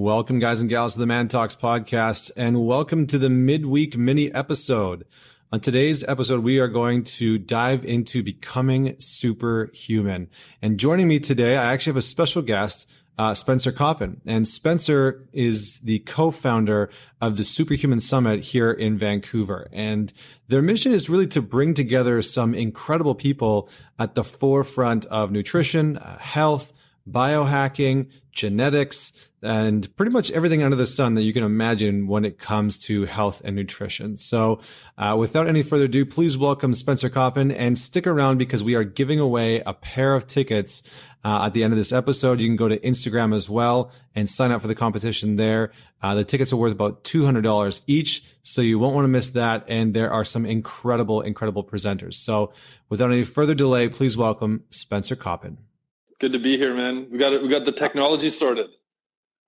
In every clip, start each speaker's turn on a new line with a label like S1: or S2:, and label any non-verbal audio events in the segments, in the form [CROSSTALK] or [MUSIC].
S1: Welcome, guys and gals, to the Man Talks podcast, and welcome to the midweek mini episode. On today's episode, we are going to dive into becoming superhuman. And joining me today, I actually have a special guest, uh, Spencer Coppin. And Spencer is the co-founder of the Superhuman Summit here in Vancouver. And their mission is really to bring together some incredible people at the forefront of nutrition, uh, health, biohacking, genetics, and pretty much everything under the sun that you can imagine when it comes to health and nutrition. So, uh, without any further ado, please welcome Spencer Coppin and stick around because we are giving away a pair of tickets uh, at the end of this episode. You can go to Instagram as well and sign up for the competition there. Uh, the tickets are worth about $200 each. So you won't want to miss that. And there are some incredible, incredible presenters. So without any further delay, please welcome Spencer Coppin.
S2: Good to be here, man. We got it. We got the technology sorted.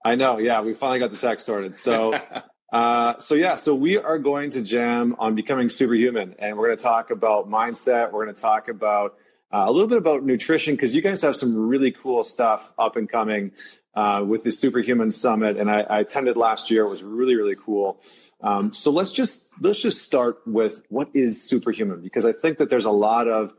S1: I know. Yeah, we finally got the tech sorted. So, [LAUGHS] uh, so yeah, so we are going to jam on becoming superhuman, and we're going to talk about mindset. We're going to talk about uh, a little bit about nutrition because you guys have some really cool stuff up and coming uh, with the Superhuman Summit, and I, I, attended last year. It was really really cool. Um, so let's just let's just start with what is superhuman because I think that there's a lot of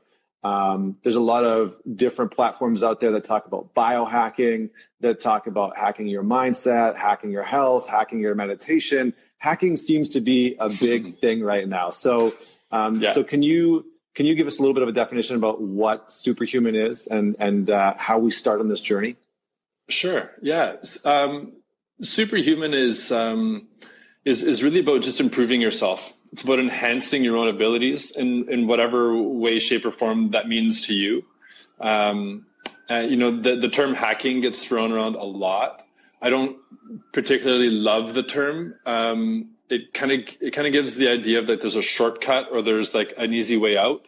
S1: um, there's a lot of different platforms out there that talk about biohacking, that talk about hacking your mindset, hacking your health, hacking your meditation. Hacking seems to be a big [LAUGHS] thing right now. So, um, yeah. so can you can you give us a little bit of a definition about what superhuman is and and uh, how we start on this journey?
S2: Sure. Yeah. Um, superhuman is um, is is really about just improving yourself it's about enhancing your own abilities in, in whatever way, shape, or form that means to you. Um, uh, you know, the, the term hacking gets thrown around a lot. I don't particularly love the term. Um, it kind of it kind of gives the idea of that there's a shortcut or there's like an easy way out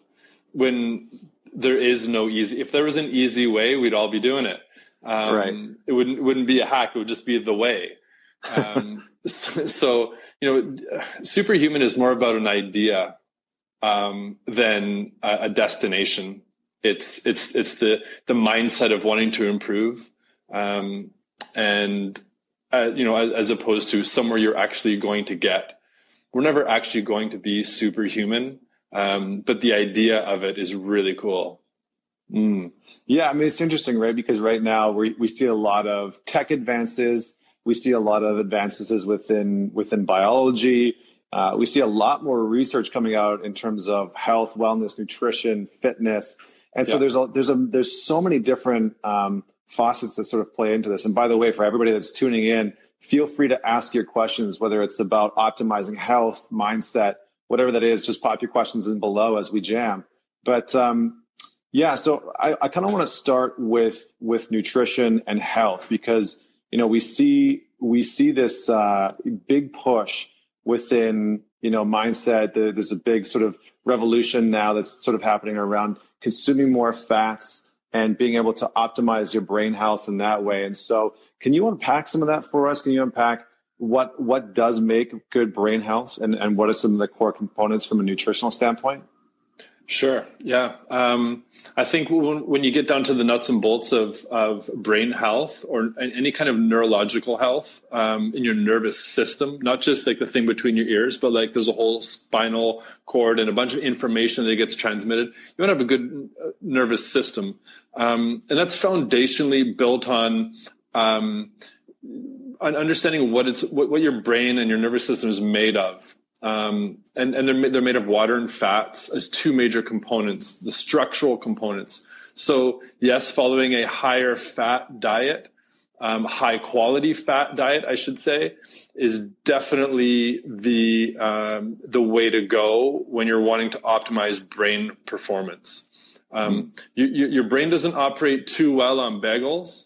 S2: when there is no easy. If there was an easy way, we'd all be doing it. Um, right. It wouldn't it wouldn't be a hack. It would just be the way. Um, [LAUGHS] [LAUGHS] so, you know, superhuman is more about an idea um, than a, a, destination. It's it's it's the the mindset of wanting to improve, um, and uh, you know, as, as opposed to somewhere you're actually going to get. We're never actually going to be superhuman, um, but the idea of it is really cool.
S1: Mm. Yeah, I mean it's interesting, right? Because right now we we see a lot of tech advances we see a lot of advances within within biology. Uh, we see a lot more research coming out in terms of health, wellness, nutrition, fitness, and so yeah. there's a there's a there's so many different um, faucets that sort of play into this. And by the way, for everybody that's tuning in, feel free to ask your questions, whether it's about optimizing health, mindset, whatever that is. Just pop your questions in below as we jam. But um, yeah, so I, I kind of want to start with with nutrition and health because you know, we see we see this uh, big push within you know mindset. There's a big sort of revolution now that's sort of happening around consuming more fats and being able to optimize your brain health in that way. And so, can you unpack some of that for us? Can you unpack what what does make good brain health and, and what are some of the core components from a nutritional standpoint?
S2: Sure. Yeah. Um, I think when, when, you get down to the nuts and bolts of, of brain health or any kind of neurological health um, in your nervous system, not just like the thing between your ears, but like there's a whole spinal cord and a bunch of information that gets transmitted. You want to have a good uh, nervous system. Um, and that's foundationally built on um, on understanding what it's what, what your brain and your nervous system is made of um, and and they're they're made of water and fats as two major components, the structural components. So yes, following a higher fat diet, um, high quality fat diet, I should say, is definitely the um, the way to go when you're wanting to optimize brain performance. Um, you, you, your brain doesn't operate too well on bagels.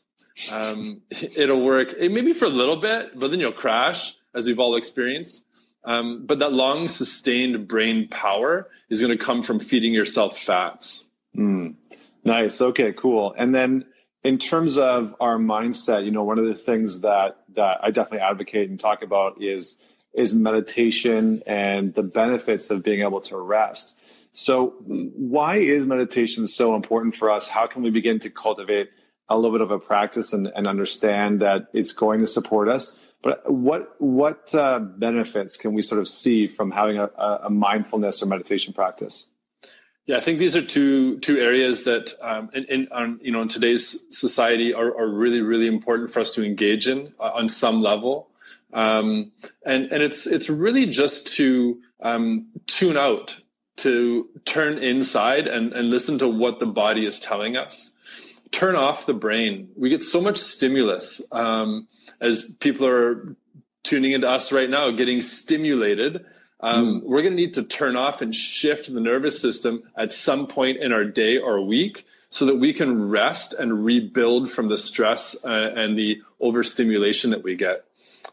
S2: Um, [LAUGHS] it'll work maybe for a little bit, but then you'll crash, as we've all experienced. Um, but that long sustained brain power is going to come from feeding yourself fats.
S1: Mm. Nice. Okay, cool. And then in terms of our mindset, you know, one of the things that that I definitely advocate and talk about is is meditation and the benefits of being able to rest. So, why is meditation so important for us? How can we begin to cultivate a little bit of a practice and, and understand that it's going to support us. But what what uh, benefits can we sort of see from having a, a mindfulness or meditation practice?
S2: Yeah, I think these are two two areas that um, in, in on, you know in today's society are, are really really important for us to engage in uh, on some level, um, and and it's it's really just to um, tune out, to turn inside and and listen to what the body is telling us, turn off the brain. We get so much stimulus um, as people are tuning into us right now, getting stimulated um, mm. We're going to need to turn off and shift the nervous system at some point in our day or week so that we can rest and rebuild from the stress uh, and the overstimulation that we get.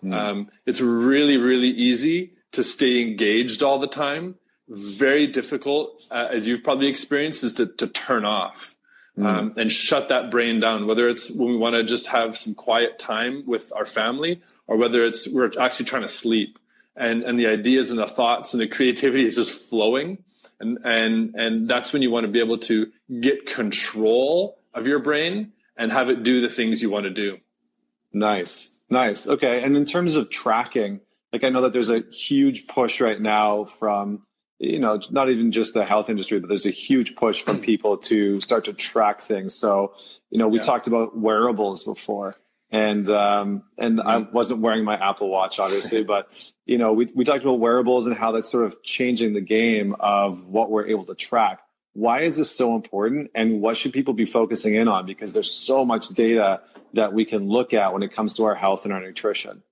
S2: Mm. Um, it's really, really easy to stay engaged all the time. Very difficult, uh, as you've probably experienced, is to, to turn off. Mm. Um, and shut that brain down, whether it's when we want to just have some quiet time with our family or whether it's we're actually trying to sleep. And and the ideas and the thoughts and the creativity is just flowing. And and and that's when you want to be able to get control of your brain and have it do the things you want to do.
S1: Nice. Nice. Okay. And in terms of tracking like i know that there's a huge push right now from you know not even just the health industry but there's a huge push from [CLEARS THROAT] people to start to track things so you know we yeah. talked about wearables before and um, and I mm-hmm. wasn't wearing my Apple Watch, obviously, [LAUGHS] but you know, we we talked about wearables and how that's sort of changing the game of what we're able to track. Why is this so important, and what should people be focusing in on? Because there's so much data that we can look at when it comes to our health and our nutrition.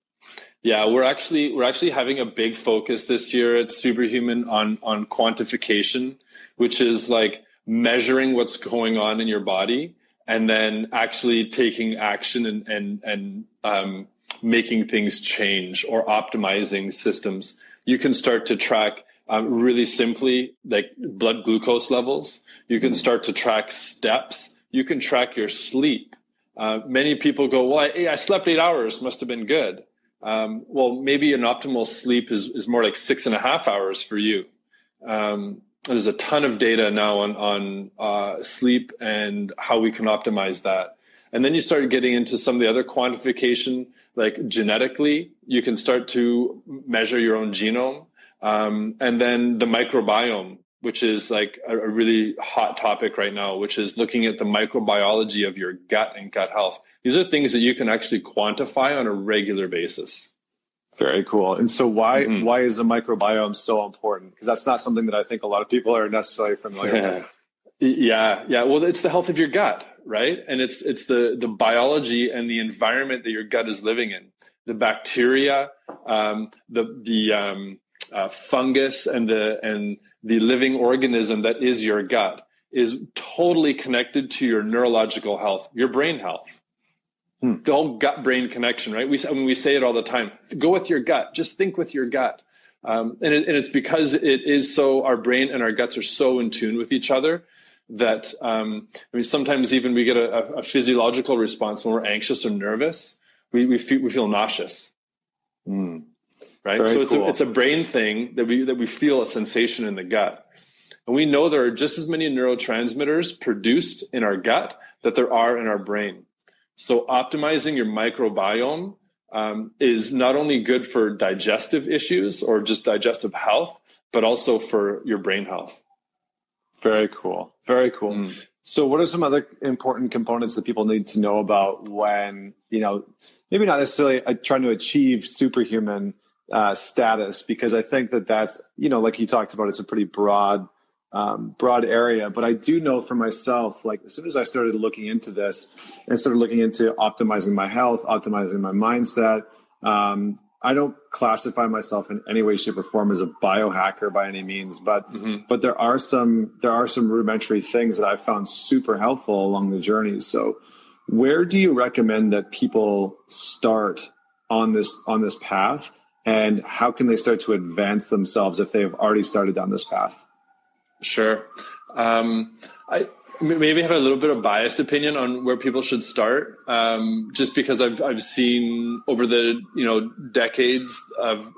S2: Yeah, we're actually we're actually having a big focus this year at Superhuman on on quantification, which is like measuring what's going on in your body and then actually taking action and and and um, making things change or optimizing systems. You can start to track um, really simply like blood glucose levels. You can start to track steps. You can track your sleep. Uh, many people go, "Well, I, I, slept eight hours. Must have been good." Um, well, maybe an optimal sleep is is more like six and a half hours for you. Um, there's a ton of data now on on uh, sleep and how we can optimize that. And then you start getting into some of the other quantification, like genetically, you can start to measure your own genome, um, and then the microbiome, which is like a, a really hot topic right now, which is looking at the microbiology of your gut and gut health. These are things that you can actually quantify on a regular basis.
S1: Very cool. And so why mm-hmm. why is the microbiome so important? Because that's not something that I think a lot of people are necessarily familiar
S2: yeah.
S1: with. [LAUGHS]
S2: Yeah, yeah. Well, it's the health of your gut, right? And it's it's the the biology and the environment that your gut is living in. The bacteria, um, the the um, uh, fungus, and the and the living organism that is your gut is totally connected to your neurological health, your brain health. Hmm. The whole gut brain connection, right? We, I mean, we say it all the time go with your gut, just think with your gut. Um, and, it, and, it's because it is so, our brain and our guts are so in tune with each other that, um, I mean, sometimes even we get a, a, physiological response when we're anxious or nervous. We, we, feel, we feel nauseous. Hmm. Right. Very so it's, cool. a, it's a brain thing that we, that we feel a sensation in the gut. And we know there are just as many neurotransmitters produced in our gut that there are in our brain. So optimizing your microbiome um, is not only good for digestive issues or just digestive health, but also for your brain health.
S1: Very cool. Very cool. Mm. So, what are some other important components that people need to know about when, you know, maybe not necessarily uh, trying to achieve superhuman uh, status? Because I think that that's, you know, like you talked about, it's a pretty broad um, broad area. But I do know for myself, like as soon as I started looking into this and started looking into optimizing my health, optimizing my mindset, um, I don't classify myself in any way, shape, or form as a biohacker by any means, but mm-hmm. but there are some there are some rudimentary things that I found super helpful along the journey. So, where do you recommend that people start on this on this path, and how can they start to advance themselves if they have already started down this path?
S2: Sure. Um, I maybe have a little bit of biased opinion on where people should start, um, just because I've I've seen over the you know decades of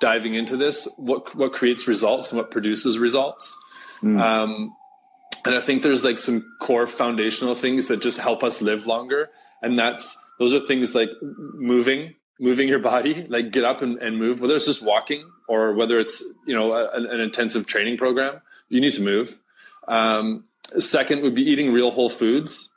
S2: diving into this what what creates results and what produces results. Mm. Um, and I think there's like some core foundational things that just help us live longer. And that's those are things like moving, moving your body, like get up and, and move, whether it's just walking or whether it's, you know, a, an intensive training program, you need to move. Um, second would be eating real whole foods.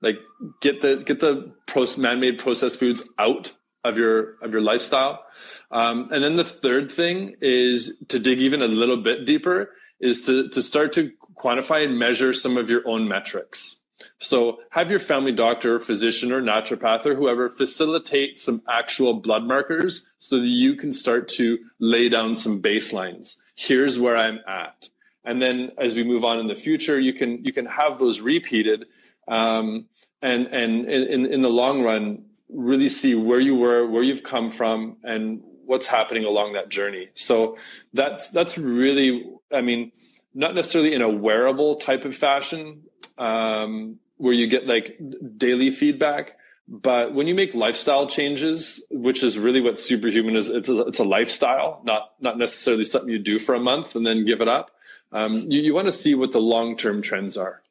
S2: Like get the get the man-made processed foods out of your of your lifestyle. Um, and then the third thing is to dig even a little bit deeper is to to start to quantify and measure some of your own metrics. So have your family doctor, physician, or naturopath or whoever facilitate some actual blood markers so that you can start to lay down some baselines. Here's where I'm at. And then as we move on in the future, you can you can have those repeated um, and and in, in the long run, really see where you were, where you've come from, and what's happening along that journey. So that's that's really, I mean, not necessarily in a wearable type of fashion um, where you get like daily feedback, but when you make lifestyle changes, which is really what superhuman is, it's a, it's a lifestyle, not not necessarily something you do for a month and then give it up. Um, you, you want to see what the long term trends are.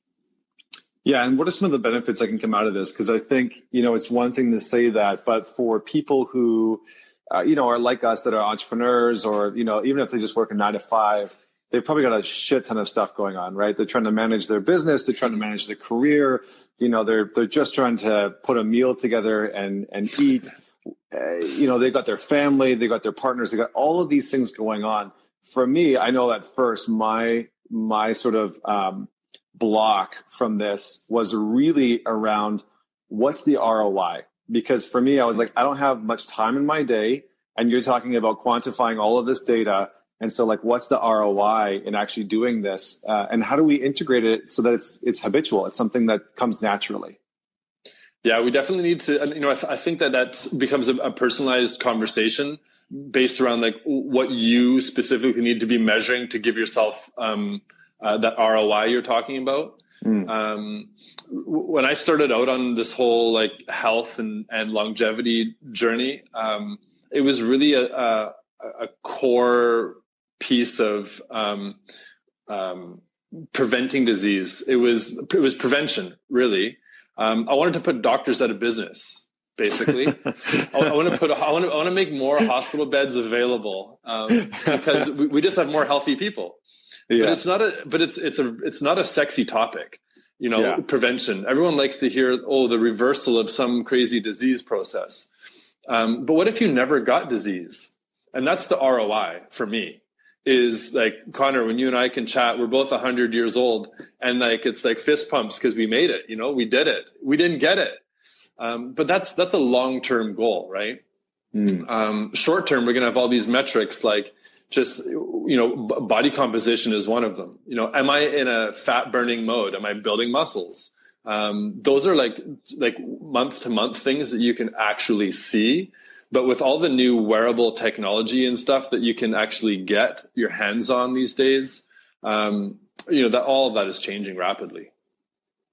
S1: Yeah, and what are some of the benefits that can come out of this? Because I think you know it's one thing to say that, but for people who uh, you know are like us that are entrepreneurs, or you know even if they just work a nine to five, they've probably got a shit ton of stuff going on, right? They're trying to manage their business, they're trying to manage their career, you know, they're they're just trying to put a meal together and and eat. Uh, you know, they've got their family, they've got their partners, they got all of these things going on. For me, I know that first my my sort of um, block from this was really around what's the ROI? Because for me, I was like, I don't have much time in my day. And you're talking about quantifying all of this data. And so, like, what's the ROI in actually doing this? Uh, and how do we integrate it so that it's it's habitual? It's something that comes naturally.
S2: Yeah, we definitely need to. You know, I, th- I think that that becomes a, a personalized conversation based around like what you specifically need to be measuring to give yourself um, uh, that ROI you're talking about. Mm. Um, when I started out on this whole like health and, and longevity journey, um, it was really a, a, a core piece of um, um preventing disease. It was it was prevention, really. Um, I wanted to put doctors out of business. Basically, I, I, want to put I want to I want to make more hospital beds available um, because we, we just have more healthy people yeah. but it's not a but it's it's a it's not a sexy topic you know yeah. prevention everyone likes to hear oh the reversal of some crazy disease process um, but what if you never got disease and that's the roi for me is like connor when you and i can chat we're both 100 years old and like it's like fist pumps because we made it you know? We did it. We didn't get it. Um, but that's that's a long-term goal right? Mm. um, short term we're to have all these metrics like just you know body composition is one of them. You know am i in a fat burning mode? Am i building muscles? Um, those are like like month to month things that you can actually see but with all the new wearable technology and stuff that you can actually get your hands on these days um, you know that all of that is changing rapidly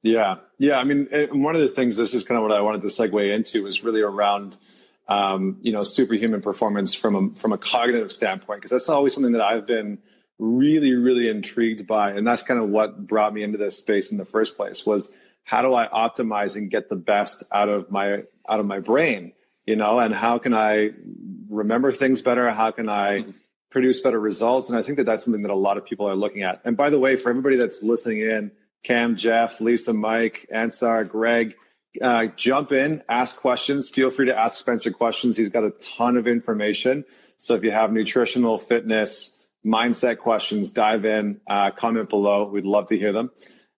S1: yeah yeah i mean one of the things this is kind of what i wanted to segue into is really around um, you know, superhuman performance from a, from a cognitive standpoint, because that's always something that I've been really, really intrigued by. And that's kind of what brought me into this space in the first place was how do I optimize and get the best out of my, out of my brain, you know, and how can I remember things better? How can I mm-hmm. produce better results? And I think that that's something that a lot of people are looking at. And by the way, for everybody that's listening in, Cam, Jeff, Lisa, Mike, Ansar, Greg, uh, jump in, ask questions. Feel free to ask Spencer questions. He's got a ton of information. So if you have nutritional, fitness, mindset questions, dive in, uh, comment below. We'd love to hear them.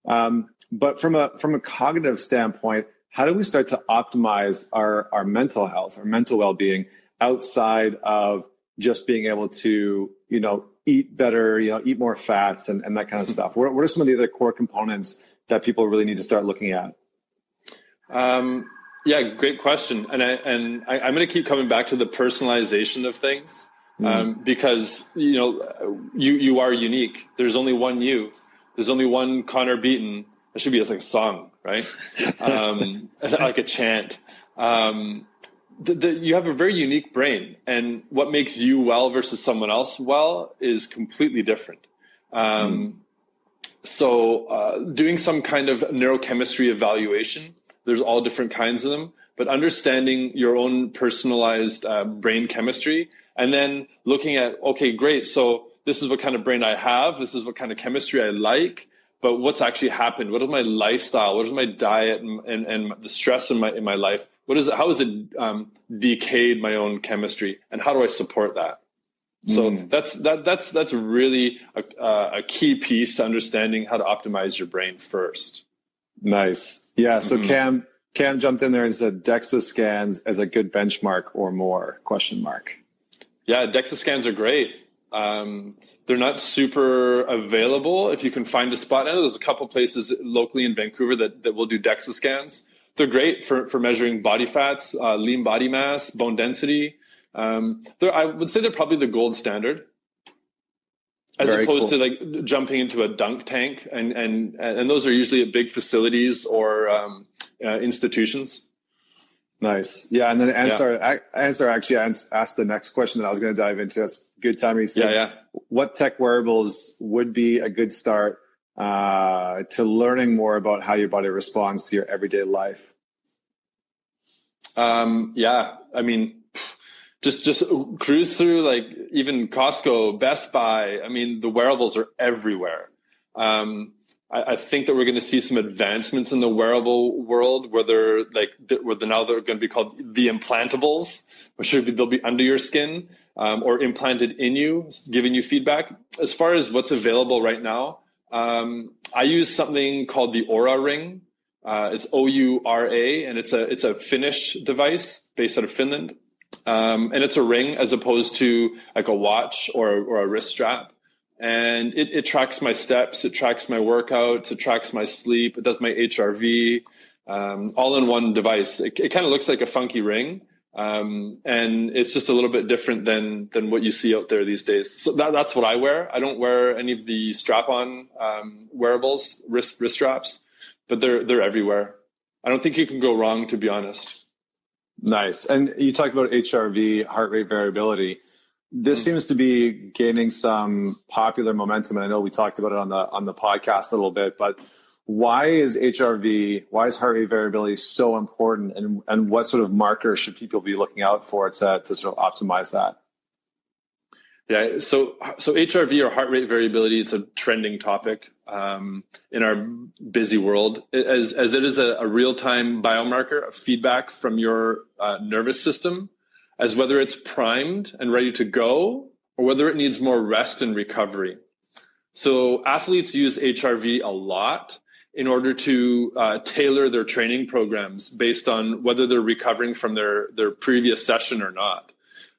S1: Um, but from a from a cognitive standpoint, how do we start to optimize our our mental health, our mental well being outside of just being able to you know eat better, you know eat more fats and, and that kind of stuff? What, what are some of the other core components that people really need to start looking at?
S2: Um, yeah, great question. And I and I, am going to keep coming back to the personalization of things mm. um, because you know you you are unique. There's only one you. There's only one Connor Beaton. That should be like a song, right? um, [LAUGHS] like a chant. Um, the, the, you have a very unique brain, and what makes you well versus someone else well is completely different. Um, mm so uh, doing some kind of neurochemistry evaluation there's all different kinds of them but understanding your own personalized uh, brain chemistry and then looking at okay great so this is what kind of brain i have this is what kind of chemistry i like but what's actually happened? What is my lifestyle? What is my diet and, and, and the stress in my in my life? What is it how has it um, decayed my own chemistry? And how do i support that? So mm. that's that that's that's really a, a key piece to understanding how to optimize your brain first.
S1: Nice. Yeah so mm-hmm. cam cam jumped in there and said dexa scans as a good benchmark or more question mark.
S2: Yeah dexa scans are great. Um, they're not super available. If you can find a spot, I know there's a couple places locally in Vancouver that, that will do DEXA scans. They're great for, for measuring body fats, uh, lean body mass, bone density. Um, I would say they're probably the gold standard, as Very opposed cool. to like jumping into a dunk tank, and and and those are usually at big facilities or um, uh, institutions.
S1: Nice. Yeah. And then Ansar, yeah. Ansar actually i asked the next question that I was going to dive into. That's good timing.
S2: Yeah, yeah.
S1: What tech wearables would be a good start uh, to learning more about how your body responds to your everyday life?
S2: Um, yeah. I mean, just just cruise through like even Costco, Best Buy. I mean, the wearables are everywhere. Um, I, I think that we're going to see some advancements in the wearable world where they're like where they're now they're going to be called the implantables, which be they'll be under your skin um, or implanted in you, giving you feedback. As far as what's available right now, um, I use something called the Oura Ring. Uh, it's O U R A, and it's a it's a Finnish device based out of Finland, um, and it's a ring as opposed to like a watch or or a wrist strap and it, it, tracks my steps, it tracks my workouts, it tracks my sleep, it does my HRV, um, all in one device. It, it kind of looks like a funky ring, um, and it's just a little bit different than than what you see out there these days. So that, that's what I wear. I don't wear any of the strap-on um, wearables, wrist wrist straps, but they're they're everywhere. I don't think you can go wrong, to be honest.
S1: Nice. And you talked about HRV, heart rate variability this mm-hmm. seems to be gaining some popular momentum and i know we talked about it on the on the podcast a little bit but why is hrv why is heart rate variability so important and and what sort of markers should people be looking out for to, to sort of optimize that
S2: yeah so so hrv or heart rate variability it's a trending topic um, in our busy world as as it is a, a real-time biomarker of feedback from your uh, nervous system as whether it's primed and ready to go or whether it needs more rest and recovery. So athletes use HRV a lot in order to uh, tailor their training programs based on whether they're recovering from their, their previous session or not.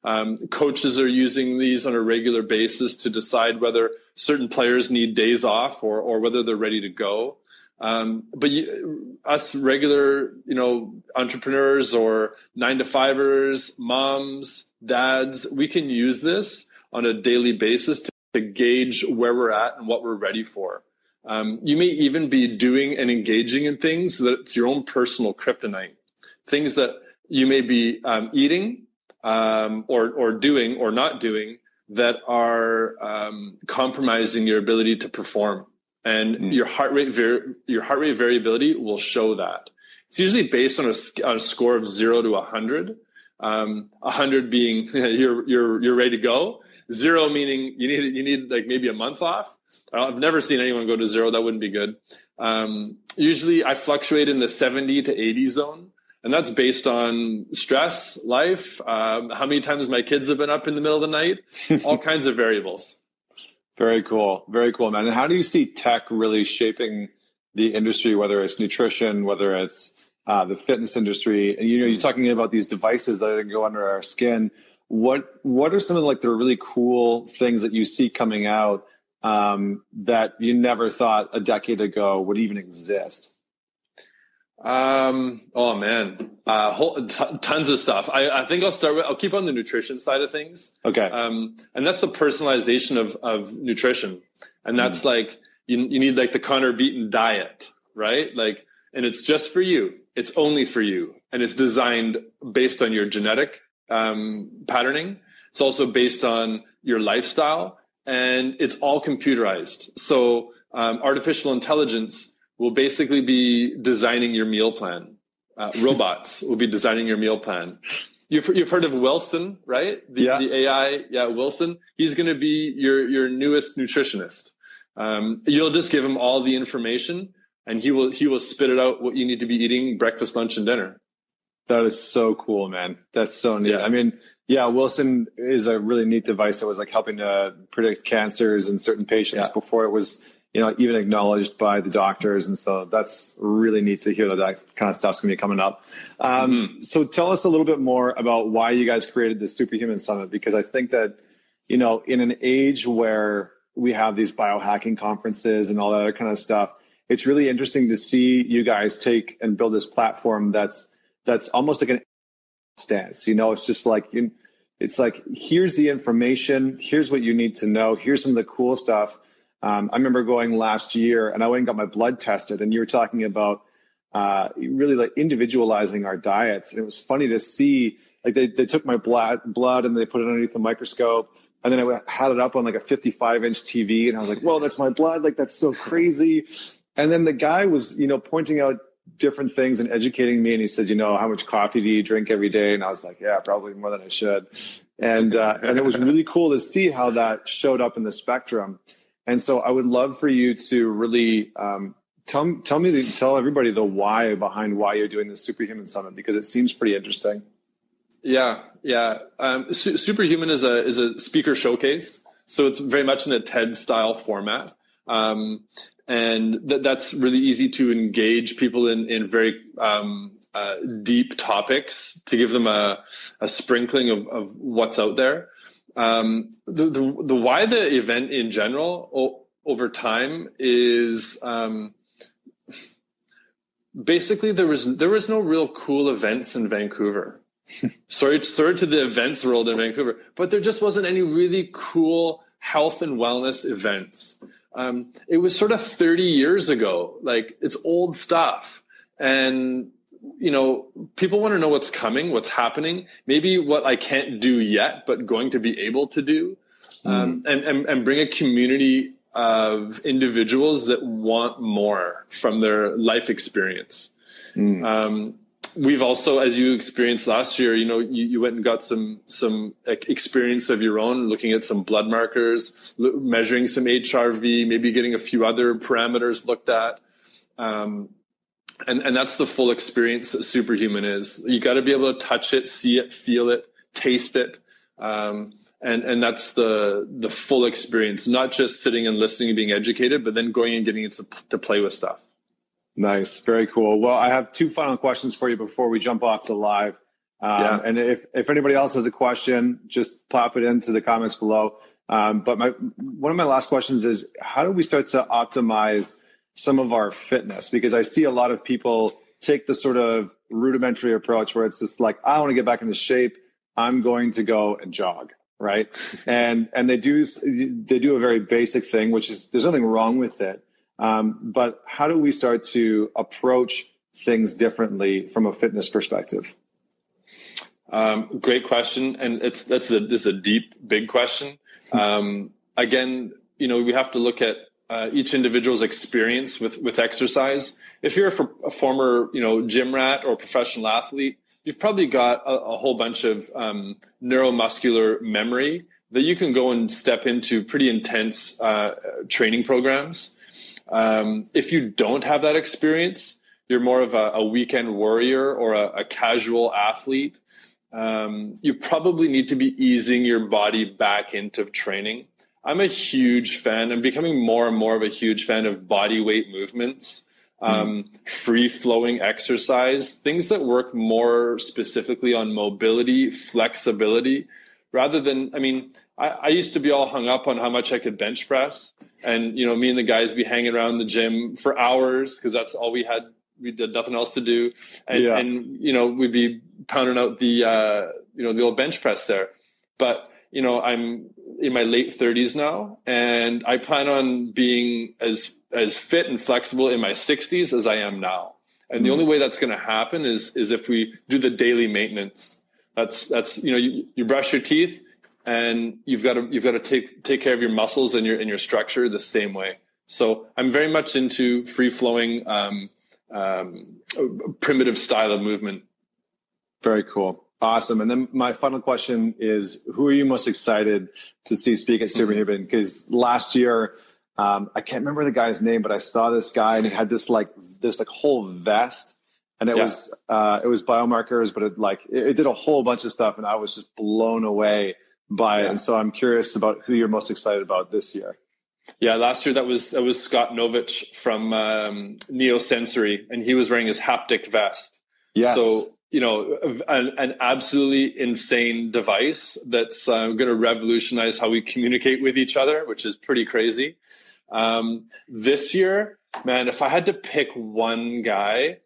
S2: Um, coaches are using these on a regular basis to decide whether certain players need days off or, or whether they're ready to go. Um, but you, us regular, you know, entrepreneurs or nine to fivers, moms, dads, we can use this on a daily basis to, to gauge where we're at and what we're ready for. Um, you may even be doing and engaging in things that it's your own personal kryptonite, things that you may be um, eating um, or or doing or not doing that are um, compromising your ability to perform and mm. your heart rate var- your heart rate variability will show that. It's usually based on a, on a score of zero to hundred. Um, hundred being [LAUGHS] you're you're you're ready to go. Zero meaning you need you need like maybe a month off. I've never seen anyone go to zero. That wouldn't be good. Um, usually, I fluctuate in the seventy to eighty zone, and that's based on stress, life, um, how many times my kids have been up in the middle of the night, [LAUGHS] all kinds of variables.
S1: Very cool. Very cool, man. And how do you see tech really shaping the industry, whether it's nutrition, whether it's uh, the fitness industry? And you know, you're talking about these devices that go under our skin. What what are some of the, like the really cool things that you see coming out um, that you never thought a decade ago would even exist?
S2: Um. Oh man, uh, whole, t- tons of stuff. I, I think I'll start with. I'll keep on the nutrition side of things.
S1: Okay.
S2: Um, and that's the personalization of of nutrition, and that's mm. like you you need like the Connor Beaton diet, right? Like, and it's just for you. It's only for you, and it's designed based on your genetic um, patterning. It's also based on your lifestyle, and it's all computerized. So um, artificial intelligence will basically be designing your meal plan. Uh, [LAUGHS] robots will be designing your meal plan. You've, you've heard of Watson, right? The, yeah. the AI, yeah, Watson. He's going to be your, your newest nutritionist. Um, you'll just give him all the information and he will, he will spit it out what you need to be eating breakfast, lunch, and dinner.
S1: That is so cool, man. That's so neat. Yeah. I mean, yeah, Watson is a really neat device that was like helping to predict cancers in certain patients yeah. before it was you know, even acknowledged by the doctors. And so that's really neat to hear that that kind of stuff's going to be coming up. Um, mm-hmm. So tell us a little bit more about why you guys created the Superhuman Summit, because I think that, you know, in an age where we have these biohacking conferences and all that other kind of stuff, it's really interesting to see you guys take and build this platform that's, that's almost like an stance. You know, it's just like, it's like, here's the information. Here's what you need to know. Here's some of the cool stuff um, I remember going last year and I went and got my blood tested, and you were talking about uh, really like individualizing our diets. And it was funny to see, like they, they took my blood, blood and they put it underneath the microscope. And then I had it up on like a 55 inch TV, and I was like, "Whoa, that's my blood! Like that's so crazy." And then the guy was, you know, pointing out different things and educating me. And he said, "You know, how much coffee do you drink every day?" And I was like, "Yeah, probably more than I should." And uh, and it was really cool to see how that showed up in the spectrum. And so I would love for you to really um, tell tell me tell everybody the why behind why you're doing the Superhuman Summit because it seems pretty interesting.
S2: Yeah, yeah. Um, Su- Superhuman is a is a speaker showcase, so it's very much in a TED style format, um, and th- that's really easy to engage people in in very um, uh, deep topics to give them a, a sprinkling of, of what's out there. Um, the, the, the why the event in general o- over time is um, basically there was there was no real cool events in Vancouver. [LAUGHS] sorry, sorry to the events world in Vancouver, but there just wasn't any really cool health and wellness events. Um, it was sort of 30 years ago, like it's old stuff, and you know, people want to know what's coming, what's happening, maybe what I can't do yet, but going to be able to do, mm. um, and, and, and bring a community of individuals that want more from their life experience. Mm. Um, we've also, as you experienced last year, you know, you, you, went and got some some experience of your own, looking at some blood markers, measuring some HRV, maybe getting a few other parameters looked at. Um, and and that's the full experience that superhuman is. You got to be able to touch it see it feel it taste it. Um, and and that's the the full experience. Not just sitting and listening and being educated but then going and getting it to, to play with stuff.
S1: Nice. Very cool. Well i have two final questions for you before we jump off the live. Um, yeah. and if if anybody else has a question just pop it into the comments below. Um, but my one of my last questions is how do we start to optimize some of our fitness because I see a lot of people take the sort of rudimentary approach where it's just like, I want to get back into shape. I'm going to go and jog. Right. [LAUGHS] and, and they do, they do a very basic thing, which is there's nothing wrong with it. Um, but how do we start to approach things differently from a fitness perspective?
S2: Um, great question. And it's, that's a, this is a deep, big question. Um, again, you know, we have to look at uh, each individual's experience with with exercise. If you're a, a, former, you know, gym rat or professional athlete, you've probably got a, a whole bunch of um, neuromuscular memory that you can go and step into pretty intense uh, training programs. Um, if you don't have that experience, you're more of a, a weekend warrior or a, casual athlete. Um, you probably need to be easing your body back into training I'm a huge fan. I'm becoming more and more of a huge fan of body weight movements, um, mm. free flowing exercise, things that work more specifically on mobility, flexibility, rather than, I mean, I, I used to be all hung up on how much I could bench press. And, you know, me and the guys be hanging around the gym for hours because that's all we had. We did nothing else to do. And, yeah. and you know, we'd be pounding out the, uh, you know, the old bench press there. But, you know, I'm in my late 30s now, and I plan on being as as fit and flexible in my 60s as I am now. And the mm-hmm. only way that's going to happen is is if we do the daily maintenance. That's that's you know you, you brush your teeth and you've got to you've got to take take care of your muscles and your and your structure the same way. So I'm very much into free flowing, um, um, primitive style of movement.
S1: Very cool. Awesome. And then my final question is who are you most excited to see speak at Superhuman? Because last year, um, I can't remember the guy's name, but I saw this guy and he had this like this like whole vest and it yeah. was uh, it was biomarkers, but it like it, it, did a whole bunch of stuff and I was just blown away by yeah. it. And so I'm curious about who you're most excited about this year.
S2: Yeah, last year that was that was Scott Novich from um, Neosensory, and he was wearing his haptic vest.
S1: Yes.
S2: So you know, an, an absolutely insane device that's uh, going to revolutionize how we communicate with each other, which is pretty crazy. Um, this year, man, if I had to pick one guy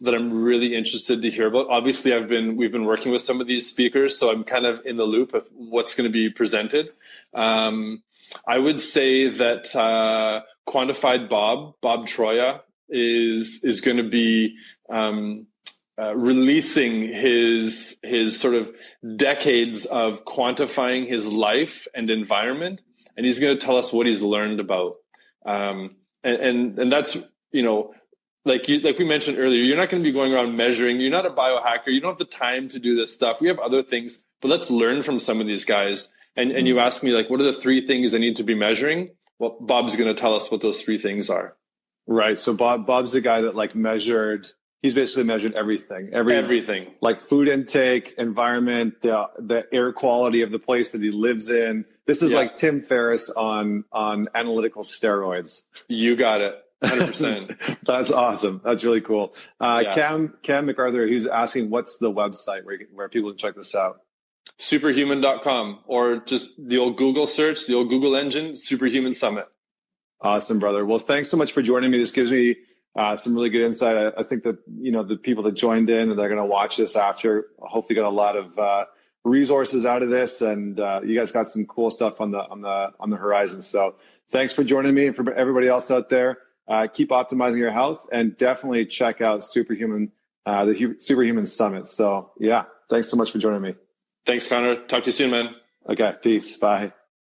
S2: that I'm really interested to hear about, obviously I've been we've been working with some of these speakers, so I'm kind of in the loop of what's going to be presented. Um, I would say that uh, quantified Bob Bob Troia is is going to be um, uh, releasing his his sort of decades of quantifying his life and environment, and he's going to tell us what he's learned about. Um, and, and and that's you know like you, like we mentioned earlier, you're not going to be going around measuring. You're not a biohacker. You don't have the time to do this stuff. We have other things, but let's learn from some of these guys. And and you mm-hmm. ask me like, what are the three things I need to be measuring? Well, Bob's going to tell us what those three things are.
S1: Right. So Bob Bob's the guy that like measured he's basically measured everything.
S2: Every, everything.
S1: like food intake environment the the air quality of the place that he lives in. This is yeah. like tim ferriss on on analytical steroids.
S2: You got it. 100% [LAUGHS]
S1: that's awesome. That's really cool. Uh, yeah. cam cam macarthur he's asking what's the website where, where people can check this out?
S2: Superhuman.com or just the old google search the old google engine superhuman summit.
S1: Awesome brother. Well thanks so much for joining me. This gives me uh, some really good insight. I, I, think that you know the people that joined in and they're going to watch this after hopefully got a lot of uh, resources out of this, and uh, you guys got some cool stuff on the on the on the horizon. So thanks for joining me, and for everybody else out there, uh, keep optimizing your health, and definitely check out Superhuman, uh, the Superhuman Summit. So yeah, thanks so much for joining me.
S2: Thanks, Connor. Talk to you soon, man.
S1: Okay, peace. Bye.